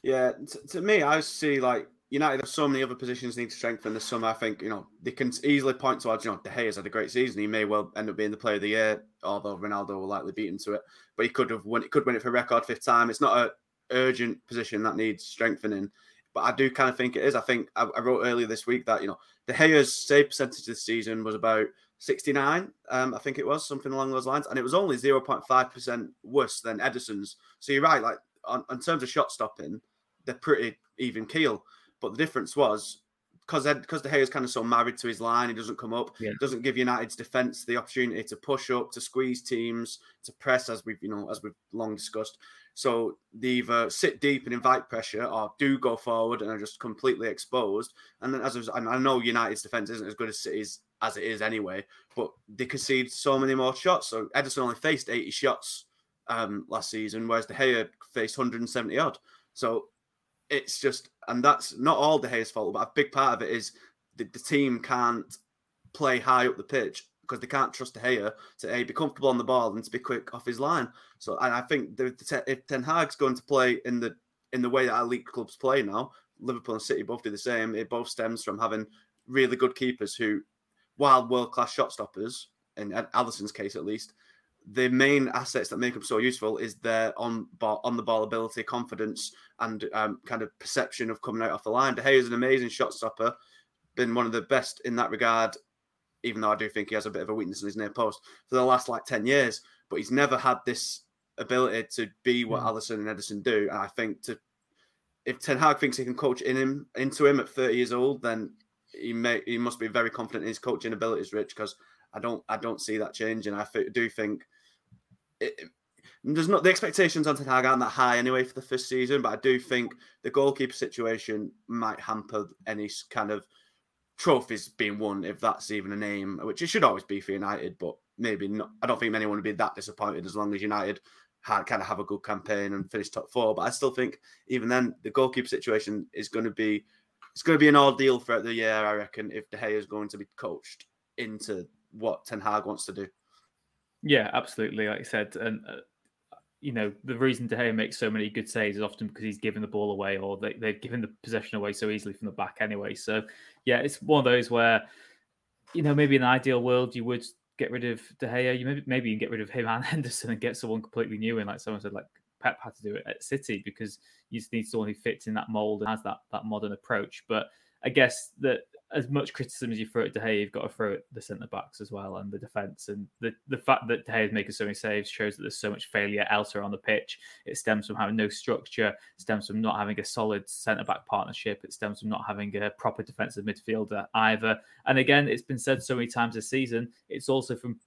Yeah, t- to me, I see like United have so many other positions need to strengthen this summer. I think you know they can easily point towards you know De Gea's had a great season. He may well end up being the player of the year, although Ronaldo will likely beat him to it. But he could have won. It could win it for record fifth time. It's not a urgent position that needs strengthening. But I do kind of think it is. I think I, I wrote earlier this week that you know De Gea's save percentage this season was about 69. Um, I think it was something along those lines, and it was only 0.5 percent worse than Ederson's. So you're right. Like on, in terms of shot stopping, they're pretty even keel. But the difference was because because De Gea is kind of so married to his line, he doesn't come up, yeah. doesn't give United's defense the opportunity to push up, to squeeze teams, to press, as we've you know as we've long discussed. So they either sit deep and invite pressure, or do go forward and are just completely exposed. And then, as was, I know United's defense isn't as good as City's as it is anyway, but they concede so many more shots. So Ederson only faced 80 shots um, last season, whereas De Gea faced 170 odd. So it's just, and that's not all De Gea's fault, but a big part of it is the, the team can't play high up the pitch because they can't trust De Gea to a be comfortable on the ball and to be quick off his line. So, and I think the, the, if Ten Hag's going to play in the in the way that elite clubs play now, Liverpool and City both do the same. It both stems from having really good keepers who, while world class shot stoppers, in Alisson's case at least, the main assets that make them so useful is their on ball, on the ball ability, confidence, and um, kind of perception of coming out off the line. De Gea is an amazing shot stopper, been one of the best in that regard. Even though I do think he has a bit of a weakness in his near post for the last like ten years, but he's never had this ability to be what mm. Alisson and Ederson do. And I think to if Ten Hag thinks he can coach in him into him at 30 years old, then he may he must be very confident in his coaching abilities, Rich. Because I don't I don't see that changing. I do think it, there's not the expectations on Ten Hag aren't that high anyway for the first season, but I do think the goalkeeper situation might hamper any kind of trophies being won if that's even a name, which it should always be for United, but maybe not. I don't think anyone would be that disappointed as long as United had kind of have a good campaign and finish top four. But I still think even then the goalkeeper situation is going to be it's going to be an ordeal throughout the year. I reckon if De Gea is going to be coached into what Ten Hag wants to do.
Yeah, absolutely. Like I said, and uh, you know the reason De Gea makes so many good saves is often because he's given the ball away or they, they've given the possession away so easily from the back anyway. So yeah, it's one of those where you know maybe in an ideal world you would get rid of De Gea. You maybe maybe you can get rid of him *laughs* and Henderson and get someone completely new in, like someone said, like Pep had to do it at City because you just need someone who fits in that mold and has that that modern approach. But I guess that as much criticism as you throw at De Gea, you've got to throw at the centre backs as well and the defence. And the, the fact that De Gea is making so many saves shows that there's so much failure elsewhere on the pitch. It stems from having no structure, stems from not having a solid centre back partnership, it stems from not having a proper defensive midfielder either. And again, it's been said so many times this season, it's also from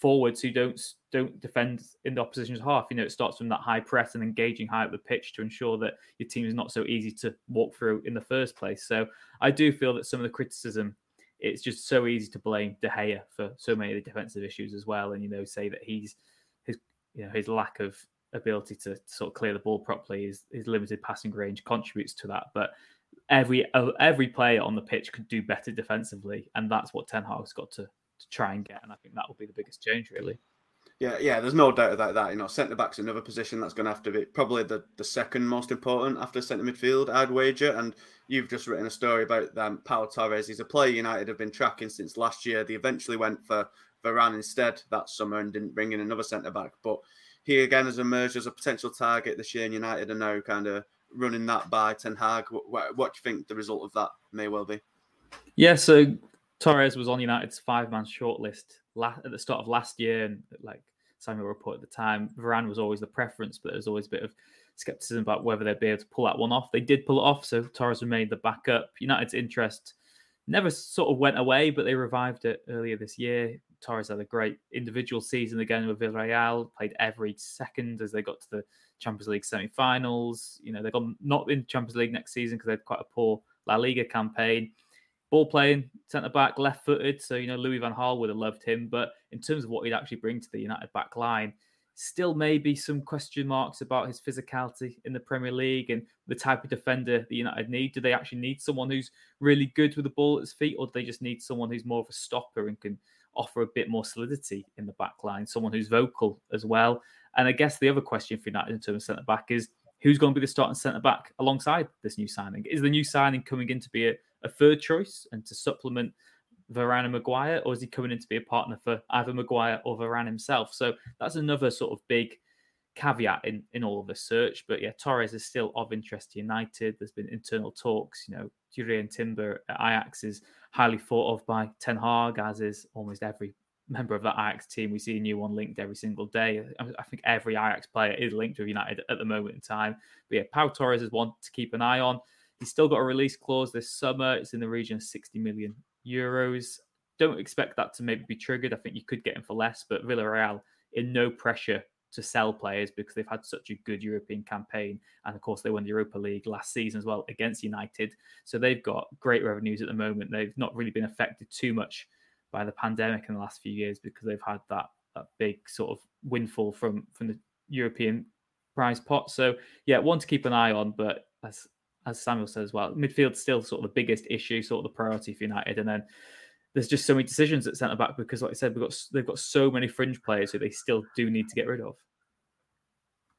forwards who don't don't defend in the opposition's half. You know, it starts from that high press and engaging high up the pitch to ensure that your team is not so easy to walk through in the first place. So I do feel that some of the criticism, it's just so easy to blame De Gea for so many of the defensive issues as well, and you know, say that he's his you know his lack of ability to sort of clear the ball properly, his, his limited passing range contributes to that, but. Every every player on the pitch could do better defensively, and that's what Ten Hag's got to to try and get. And I think that will be the biggest change, really.
Yeah, yeah, there's no doubt about that. You know, centre back's another position that's going to have to be probably the, the second most important after centre midfield, I'd wager. And you've just written a story about um, Pau Torres. He's a player United have been tracking since last year. They eventually went for Varane instead that summer and didn't bring in another centre back. But he again has emerged as a potential target this year, and United are now kind of running that by Ten Hag. What, what do you think the result of that may well be?
Yeah, so Torres was on United's five-man shortlist at the start of last year, and like Samuel reported at the time, Varane was always the preference, but there's always a bit of skepticism about whether they'd be able to pull that one off. They did pull it off, so Torres remained the backup. United's interest never sort of went away, but they revived it earlier this year. Torres had a great individual season again with Villarreal, played every second as they got to the Champions League semi-finals. You know, they got not in Champions League next season because they had quite a poor La Liga campaign ball playing, centre back, left footed. So, you know, Louis Van Gaal would have loved him. But in terms of what he'd actually bring to the United back line, still maybe some question marks about his physicality in the Premier League and the type of defender the United need. Do they actually need someone who's really good with the ball at his feet, or do they just need someone who's more of a stopper and can offer a bit more solidity in the back line, someone who's vocal as well? And I guess the other question for United in terms of centre back is who's going to be the starting centre back alongside this new signing? Is the new signing coming in to be a a third choice and to supplement Varane and Maguire, or is he coming in to be a partner for either Maguire or Varane himself? So that's another sort of big caveat in, in all of the search. But yeah, Torres is still of interest to United. There's been internal talks. You know, Jurrien Timber at Ajax is highly thought of by Ten Hag, as is almost every member of that Ajax team. We see a new one linked every single day. I think every Ajax player is linked with United at the moment in time. But yeah, Pau Torres is one to keep an eye on. He's still got a release clause this summer. It's in the region of 60 million euros. Don't expect that to maybe be triggered. I think you could get him for less, but Villarreal in no pressure to sell players because they've had such a good European campaign. And of course, they won the Europa League last season as well against United. So they've got great revenues at the moment. They've not really been affected too much by the pandemic in the last few years because they've had that, that big sort of windfall from, from the European prize pot. So, yeah, one to keep an eye on. But as as Samuel says as well, midfield's still sort of the biggest issue, sort of the priority for United. And then there's just so many decisions at centre back because, like I said, we've got they've got so many fringe players who they still do need to get rid of.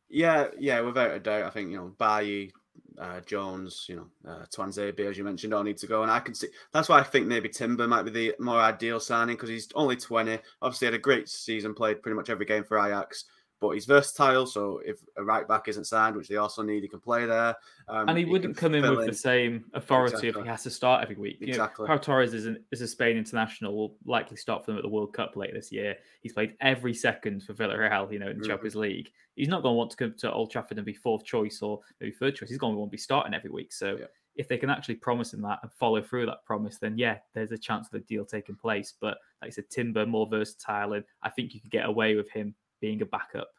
Yeah, yeah, without a doubt. I think you know Bailly, uh, Jones, you know, uh, Tuanzebe, as you mentioned, all need to go. And I can see that's why I think maybe Timber might be the more ideal signing because he's only 20. Obviously, had a great season, played pretty much every game for Ajax but he's versatile. So if a right back isn't signed, which they also need, he can play there.
Um, and he, he wouldn't come in with in. the same authority exactly. if he has to start every week. Exactly. You know, Pau Torres is, an, is a Spain international. Will likely start for them at the World Cup later this year. He's played every second for Villarreal. You know, in the mm-hmm. Champions League. He's not going to want to come to Old Trafford and be fourth choice or maybe third choice. He's going to want to be starting every week. So. Yeah. If they can actually promise him that and follow through that promise, then yeah, there's a chance of the deal taking place. But like I said, Timber more versatile, and I think you could get away with him being a backup.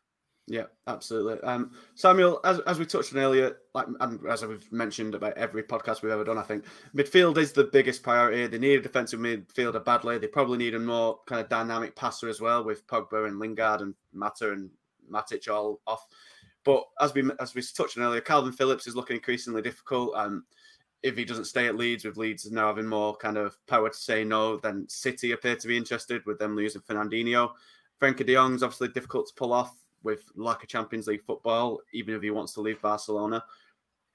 Yeah, absolutely. Um, Samuel, as, as we touched on earlier, like and as we've mentioned about every podcast we've ever done, I think midfield is the biggest priority. They need a defensive midfielder badly. They probably need a more kind of dynamic passer as well, with Pogba and Lingard and Mata and Matic all off. But as we as we touched on earlier, Kalvin Phillips is looking increasingly difficult. Um, if he doesn't stay at Leeds, with Leeds now having more kind of power to say no, then City appear to be interested with them losing Fernandinho. Frenkie de Jong's obviously difficult to pull off with lack of Champions League football, even if he wants to leave Barcelona.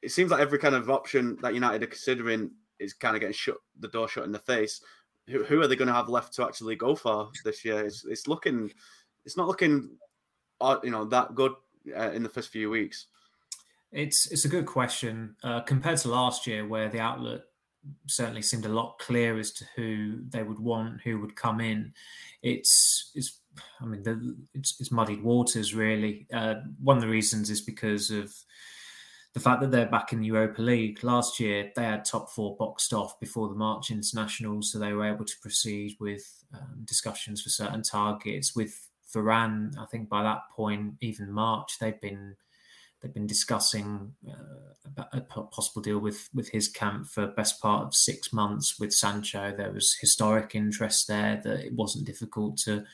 It seems like every kind of option that United are considering is kind of getting shut the door shut in the face. Who, who are they going to have left to actually go for this year? It's, it's looking, it's not looking, uh, you know, that good uh, in the first few weeks.
It's it's a good question uh, compared to last year, where the outlet certainly seemed a lot clearer as to who they would want, who would come in. It's it's I mean, the, it's, it's, muddied waters, really. Uh, one of the reasons is because of the fact that they're back in the Europa League. Last year, they had top four boxed off before the March international, so they were able to proceed with um, discussions for certain targets. With Varane, I think by that point, even March, they've been they've been discussing uh, a possible deal with with his camp for best part of six months. With Sancho, there was historic interest there that it wasn't difficult to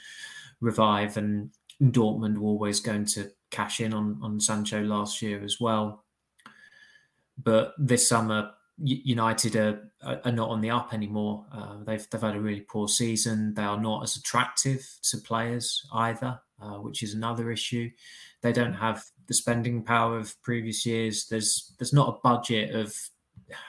revive, and Dortmund were always going to cash in on on Sancho last year as well. But this summer, United are, are not on the up anymore. Uh, they've they've had a really poor season. They are not as attractive to players either, uh, which is another issue. They don't have the spending power of previous years. There's there's not a budget of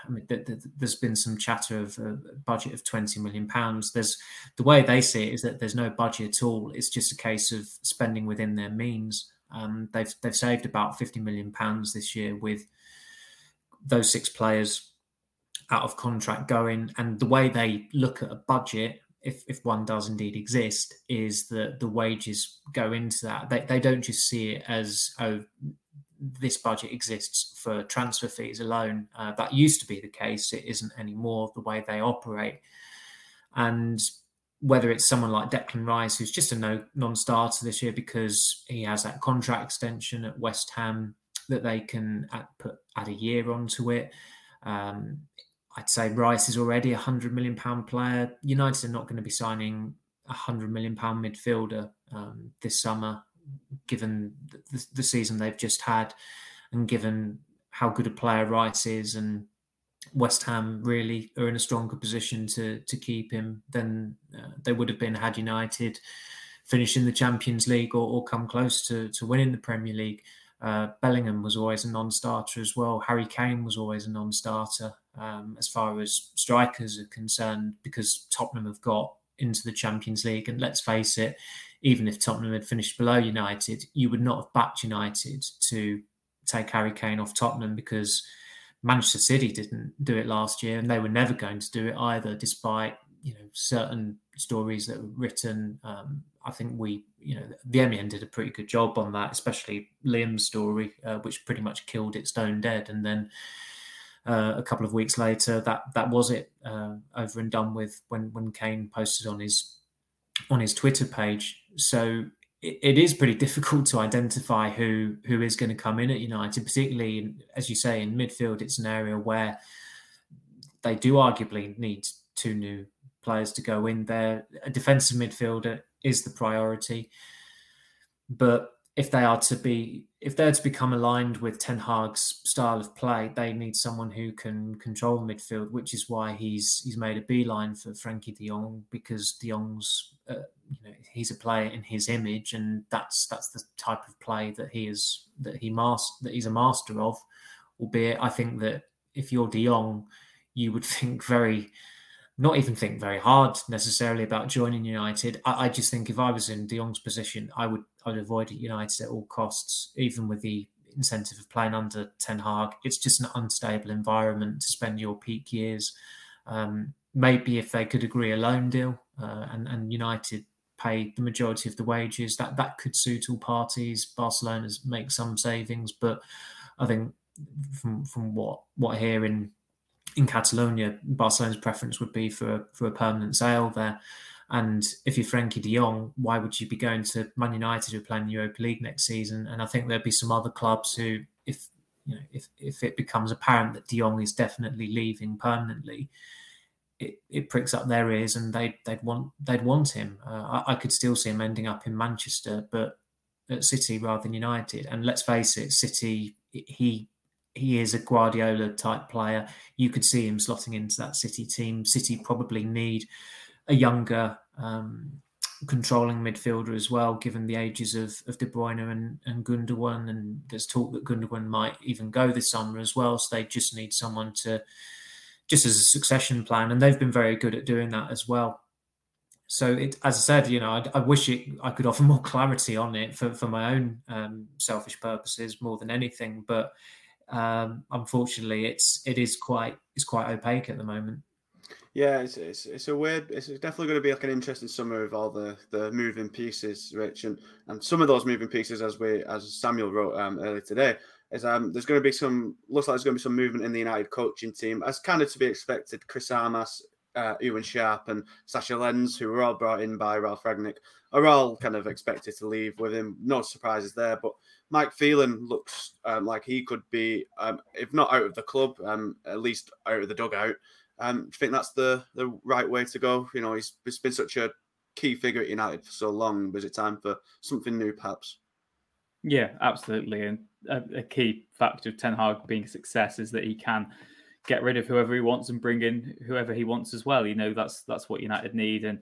I mean, th- th- there's been some chatter of a budget of 20 million pounds. There's the way they see it is that there's no budget at all. It's just a case of spending within their means. Um, they've they've saved about 50 million pounds this year with those six players out of contract going. And the way they look at a budget, if if one does indeed exist, is that the wages go into that. They they don't just see it as oh this budget exists for transfer fees alone. Uh, that used to be the case. It isn't anymore the way they operate. And whether it's someone like Declan Rice, who's just a no, non-starter this year because he has that contract extension at West Ham that they can add, put add a year onto it. Um, I'd say Rice is already a hundred million pound player. United are not going to be signing a hundred million pound midfielder um, this summer given the, the, season they've just had, and given how good a player Rice is, and West Ham really are in a stronger position to to keep him than uh, they would have been had United finished finishing the Champions League or, or come close to to winning the Premier League. Uh, Bellingham was always a non-starter as well. Harry Kane was always a non-starter um, as far as strikers are concerned because Tottenham have got into the Champions League. And let's face it, even if Tottenham had finished below United, you would not have backed United to take Harry Kane off Tottenham because Manchester City didn't do it last year, and they were never going to do it either, despite you know certain stories that were written. Um, I think we, you know, the MEN did a pretty good job on that, especially Liam's story, uh, which pretty much killed it stone dead, and then. Uh, a couple of weeks later, that that was it, uh, over and done with. When when Kane posted on his on his Twitter page so it, it is pretty *laughs* difficult to identify who who is going to come in at United, particularly as you say in midfield. It's an area where they do arguably need two new players to go in there. A defensive midfielder is the priority, but if they are to be if they're to become aligned with Ten Hag's style of play, they need someone who can control midfield, which is why he's he's made a beeline for Frenkie De Jong because De Jong's uh, you know he's a player in his image, and that's that's the type of play that he is that he master that he's a master of. albeit I think that if you're De Jong, you would *laughs* think very, not even think very hard necessarily about joining United. I, I just think if I was in De Jong's position, I would I'd avoid United at all costs, even with the incentive of playing under Ten Hag. It's just an unstable environment to spend your peak years. Um, maybe if they could agree a loan deal uh, and, and United pay the majority of the wages, that that could suit all parties. Barcelona's make some savings, but I think from from what what I hear in Catalonia, Barcelona's preference would be for for a permanent sale there. And if you're Frenkie de Jong, why would you be going to Man United who are playing the Europa League next season? And I think there'd be some other clubs who, if you know, if if it becomes apparent that de Jong is definitely leaving permanently, it, it pricks up their ears and they they'd want they'd want him. Uh, I, I could still see him ending up in Manchester, but at City rather than United. And let's face it, City he he is a Guardiola type player. You could see him slotting into that City team. City probably need a younger, um, controlling midfielder as well, given the ages of, of De Bruyne and, and Gundogan. And there's talk that Gundogan might even go this summer as well. So they just need someone to, just as a succession plan. And they've been very good at doing that as well. So, it, as I said, you know, I, I wish it, I could offer *laughs* more clarity on it for, for my own um, selfish purposes more than anything. But um, unfortunately, it's it is quite it's quite opaque at the moment.
Yeah, it's, it's, it's a weird. It's definitely going to be like an interesting summer of all the, the moving pieces, Rich, and, and some of those moving pieces, as we as Samuel wrote um, earlier today, is um, there's going to be some looks like there's going to be some movement in the United coaching team, as kind of to be expected. Chris Armas, uh, Ewan Sharp, and Sasha Lenz, who were all brought in by Ralph Rangnick, are all kind of expected to leave with him. No surprises there, but Mike Phelan looks um, like he could be, um, if not out of the club, um, at least out of the dugout. Um, you think that's the the right way to go? You know, he's, he's been such a key figure at United for so long. Was it time for something new, perhaps?
Yeah, absolutely. And a, a, key factor of Ten Hag being a success is that he can get rid of whoever he wants and bring in whoever he wants as well. You know, that's that's what United need. And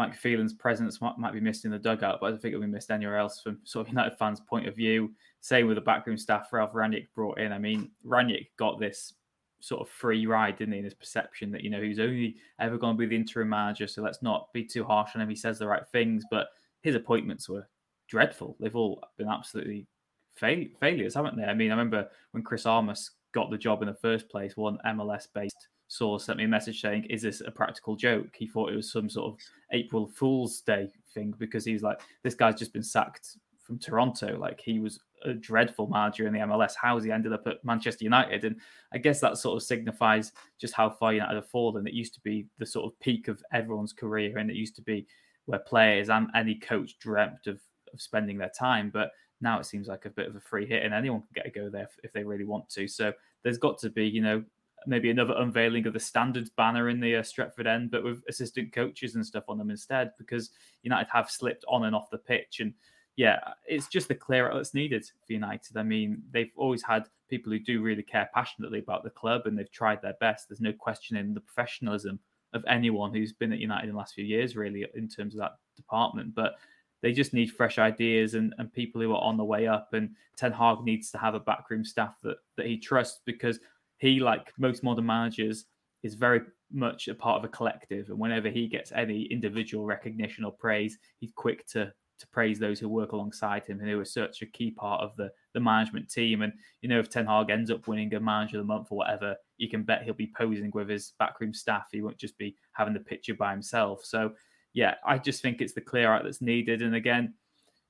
Mike Phelan's presence might, might be missed in the dugout, but I don't think it'll be missed anywhere else from sort of United fans' point of view. Same with the backroom staff Ralph Rangnick brought in. I mean, Rangnick got this sort of free ride, didn't he, in his perception that, you know, he's only ever going to be the interim manager. So let's not be too harsh on him. He says the right things, but his appointments were dreadful. They've all been absolutely fail- failures, haven't they? I mean, I remember when Chris Armas got the job in the first place, one MLS based source sent me a message saying, Is this a practical joke? He thought it was some sort of April Fool's Day thing because he's like, This guy's just been sacked from Toronto. Like, he was a dreadful manager in the MLS. How has he ended up at Manchester United? And I guess that sort of signifies just how far United have fallen. It used to be the sort of peak of everyone's career, and it used to be where players and any coach dreamt of, of spending their time. But now it seems like a bit of a free hit, and anyone can get a go there if they really want to. So there's got to be, you know, maybe another unveiling of the standards banner in the uh, Stretford end, but with assistant coaches and stuff on them instead, because United have slipped on and off the pitch. And yeah, it's just the clear out that's needed for United. I mean, they've always had people who do really care passionately about the club and they've tried their best. There's no questioning the professionalism of anyone who's been at United in the last few years, really, in terms of that department. But they just need fresh ideas and, and people who are on the way up. And Ten Hag needs to have a backroom staff that, that he trusts because he, like most modern managers, is very much a part of a collective. And whenever he gets any individual recognition or praise, he's quick to to praise those who work alongside him and who are such a key part of the the management team. And you know, if Ten Hag ends up winning a manager of the month or whatever, you can bet he'll be posing with his backroom staff. He won't just be having the picture by himself. So yeah, I just think it's the clear out that's needed. And again,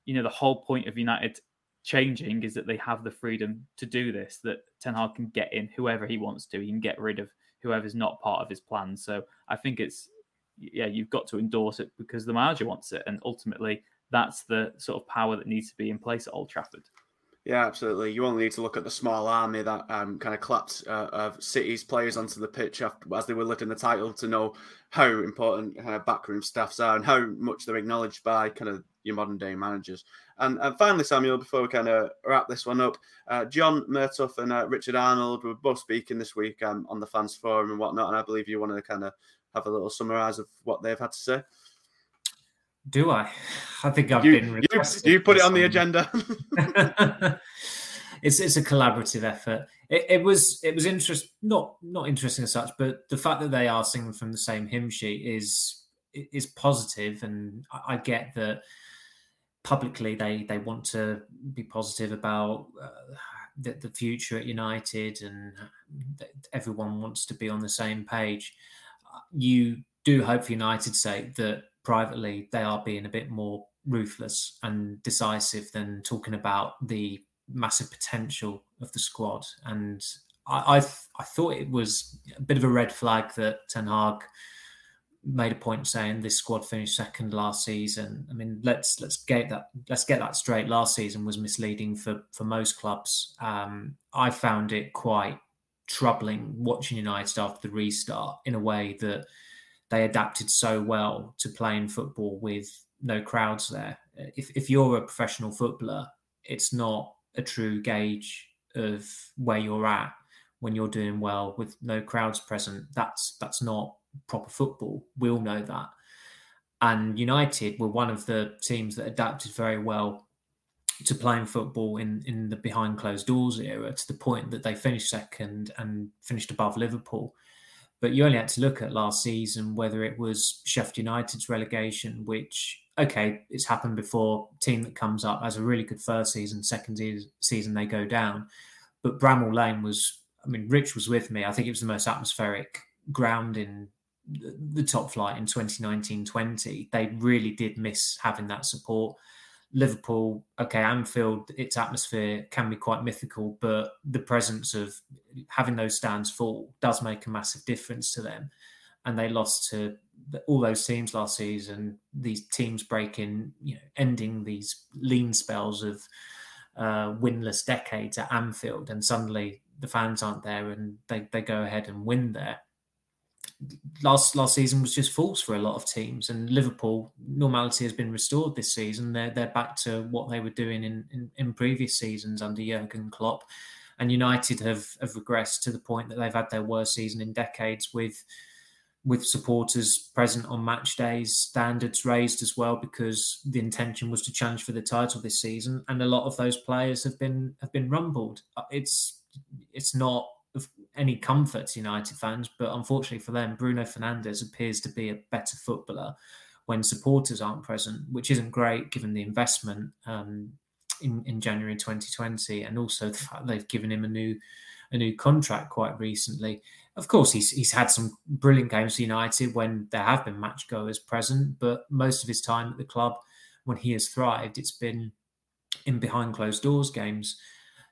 you know, the whole point of United changing is that they have the freedom to do this, that Ten Hag can get in whoever he wants to. He can get rid of whoever's not part of his plan. So I think it's, yeah, you've got to endorse it because the manager wants it. And ultimately, that's the sort of power that needs to be in place at Old Trafford.
Yeah, absolutely. You only need to look at the small army that um, kind of clapped uh, of City's players onto the pitch after, as they were lifting the title to know how important of backroom staffs are and how much they're acknowledged by kind of your modern day managers. And, and finally, Samuel, before we kind of wrap this one up, uh, John Murtough and uh, Richard Arnold were both speaking this week um, on the fans forum and whatnot. And I believe you wanted to kind of have a little summarise of what they've had to say.
Do I? I think I've
you,
been.
You, you put it on the agenda. *laughs* *laughs*
it's it's a collaborative effort. it, it was it was interest not not interesting as such, but the fact that they are singing from the same hymn sheet is is positive, and I, I get that publicly they they want to be positive about uh, the, the future at United, and everyone wants to be on the same page. You do hope for United's sake that privately they are being a bit more ruthless and decisive than talking about the massive potential of the squad. And I, I, I thought it was a bit of a red flag that Ten Hag made a point saying this squad finished second last season. I mean, let's let's get that let's get that straight. Last season was misleading for for most clubs. Um, I found it quite troubling watching United after the restart in a way that they adapted so well to playing football with no crowds there. If if you're a professional footballer, it's not a true gauge of where you're at when you're doing well with no crowds present. That's that's not proper football. We all know that. And United were one of the teams that adapted very well to playing football in, in the behind closed doors era to the point that they finished second and finished above Liverpool. But you only had to look at last season, whether it was Sheffield United's relegation, which, okay, it's happened before. Team that comes up has a really good first season, second season they go down. But Bramall Lane was, I mean, Rich was with me. I think it was the most atmospheric ground in the top flight in 2019-20 they really did miss having that support liverpool okay anfield its atmosphere can be quite mythical but the presence of having those stands full does make a massive difference to them. And they lost to all those teams last season these teams breaking you know ending these lean spells of uh, winless decades at anfield and suddenly the fans aren't there and they, they go ahead and win there last last season was just false for a lot of teams. And Liverpool normality has been restored this season. They're they're back to what they were doing in in, in previous seasons under Jurgen Klopp. And United have have regressed to the point that they've had their worst season in decades with with supporters present on match days, standards raised as well because the intention was to challenge for the title this season, and a lot of those players have been have been rumbled. Uh, it's it's not any comfort to United fans, but unfortunately for them, Bruno Fernandes appears to be a better footballer when supporters aren't present, which isn't great given the investment um, in, in January 2020, and also the fact they've given him a new a new contract quite recently. Of course, he's he's had some brilliant games for United when there have been match goers present, but most of his time at the club, when he has thrived, it's been in behind closed doors games.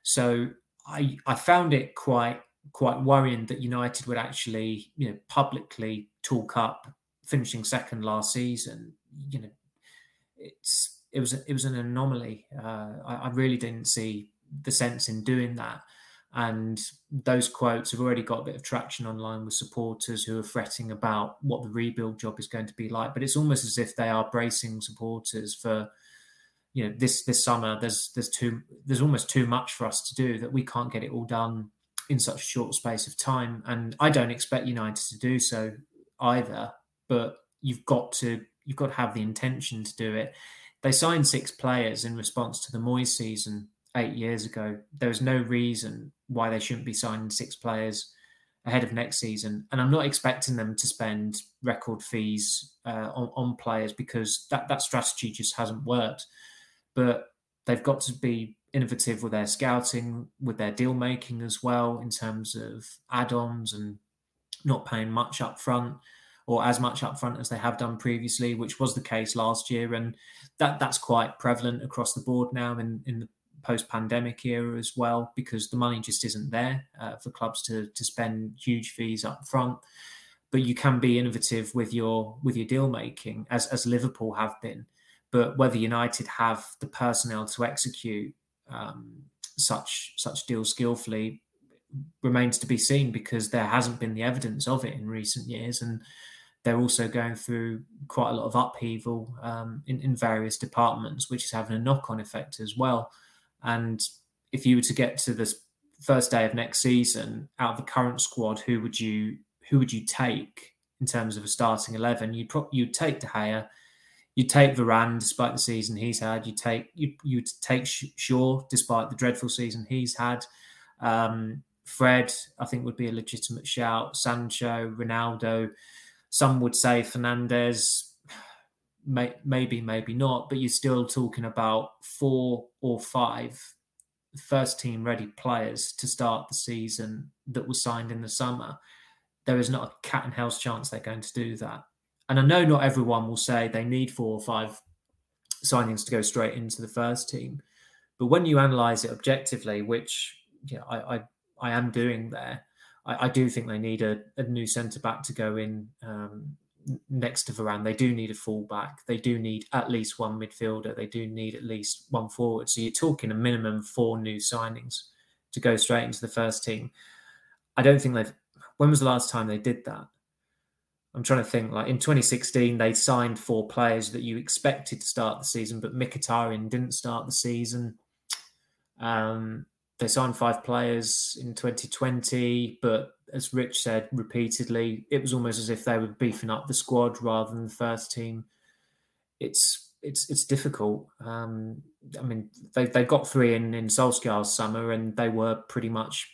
So I I found it quite quite worrying that United would actually, you know, publicly talk up finishing second last season. You know, it's it was it was an anomaly. Uh, I, I, really didn't see the sense in doing that. And those quotes have already got a bit of traction online with supporters who are fretting about what the rebuild job is going to be like. But it's almost as if they are bracing supporters for, you know, this this summer. There's there's too there's almost too much for us to do that we can't get it all done in such a short space of time. And I don't expect United to do so either. But you've got to you've got to have the intention to do it. They signed six players in response to the Moyes season eight years ago. There is no reason why they shouldn't be signing six players ahead of next season. And I'm not expecting them to spend record fees uh, on, on players because that, that strategy just hasn't worked. But they've got to be innovative with their scouting, with their deal making as well, in terms of add ons and not paying much up front or as much up front as they have done previously, which was the case last year. And that that's quite prevalent across the board now in, in the post pandemic era as well, because the money just isn't there uh, for clubs to, to spend huge fees up front. But you can be innovative with your with your deal making, as as Liverpool have been. But whether United have the personnel to execute um, such such deals skillfully remains to be seen because there hasn't been the evidence of it in recent years, and they're also going through quite a lot of upheaval um, in, in various departments, which is having a knock-on effect as well. And if you were to get to this first day of next season, out of the current squad, who would you who would you take in terms of a starting eleven? You'd pro- you'd take De Gea, you take Varane despite the season he's had. You take you you take Shaw despite the dreadful season he's had. Um, Fred, I think, would be a legitimate shout. Sancho, Ronaldo. Some would say Fernandes, *sighs* may, maybe, maybe not, but you're still talking about four or five first team ready players to start the season that were signed in the summer. There is not a cat and house chance they're going to do that. And I know not everyone will say they need four or five signings to go straight into the first team. But when you analyze it objectively, which I, I, I am doing there, I, I, do think they need a, a new centre back to go in um, next to Varane. They do need a fullback. They do need at least one midfielder. They do need at least one forward. So you're talking a minimum four new signings to go straight into the first team. I don't think they've. When was the last time they did that? I'm trying to think. Like in 2016, they signed four players that you expected to start the season, but Mkhitaryan didn't start the season. Um, they signed five players in 2020, but as Rich said repeatedly, it was almost as if they were beefing up the squad rather than the first team. It's it's it's difficult. Um, I mean, they they got three in in Solskjaer's summer, and they were pretty much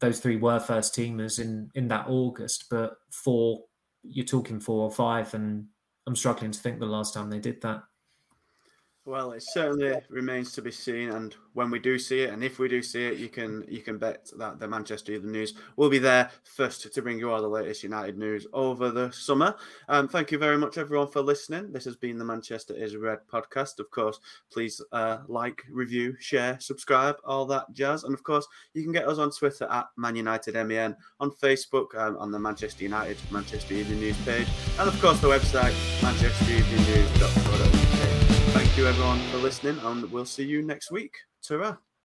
those three were first teamers in in that August. But four, you're talking four or five, and I'm struggling to think the last time they did that.
Well, it certainly remains to be seen, and when we do see it, and if we do see it, you can you can bet that the Manchester Evening News will be there first to bring you all the latest United news over the summer. Um, thank you very much, everyone, for listening. This has been the Manchester is Red podcast. Of course, please uh, like, review, share, subscribe, all that jazz, and of course, you can get us on Twitter at Man United MEN, on Facebook, um, on the Manchester United Manchester Evening News page, and of course the website manchestereveningnews.co.uk. Thank you everyone for listening, and we'll see you next week. Ta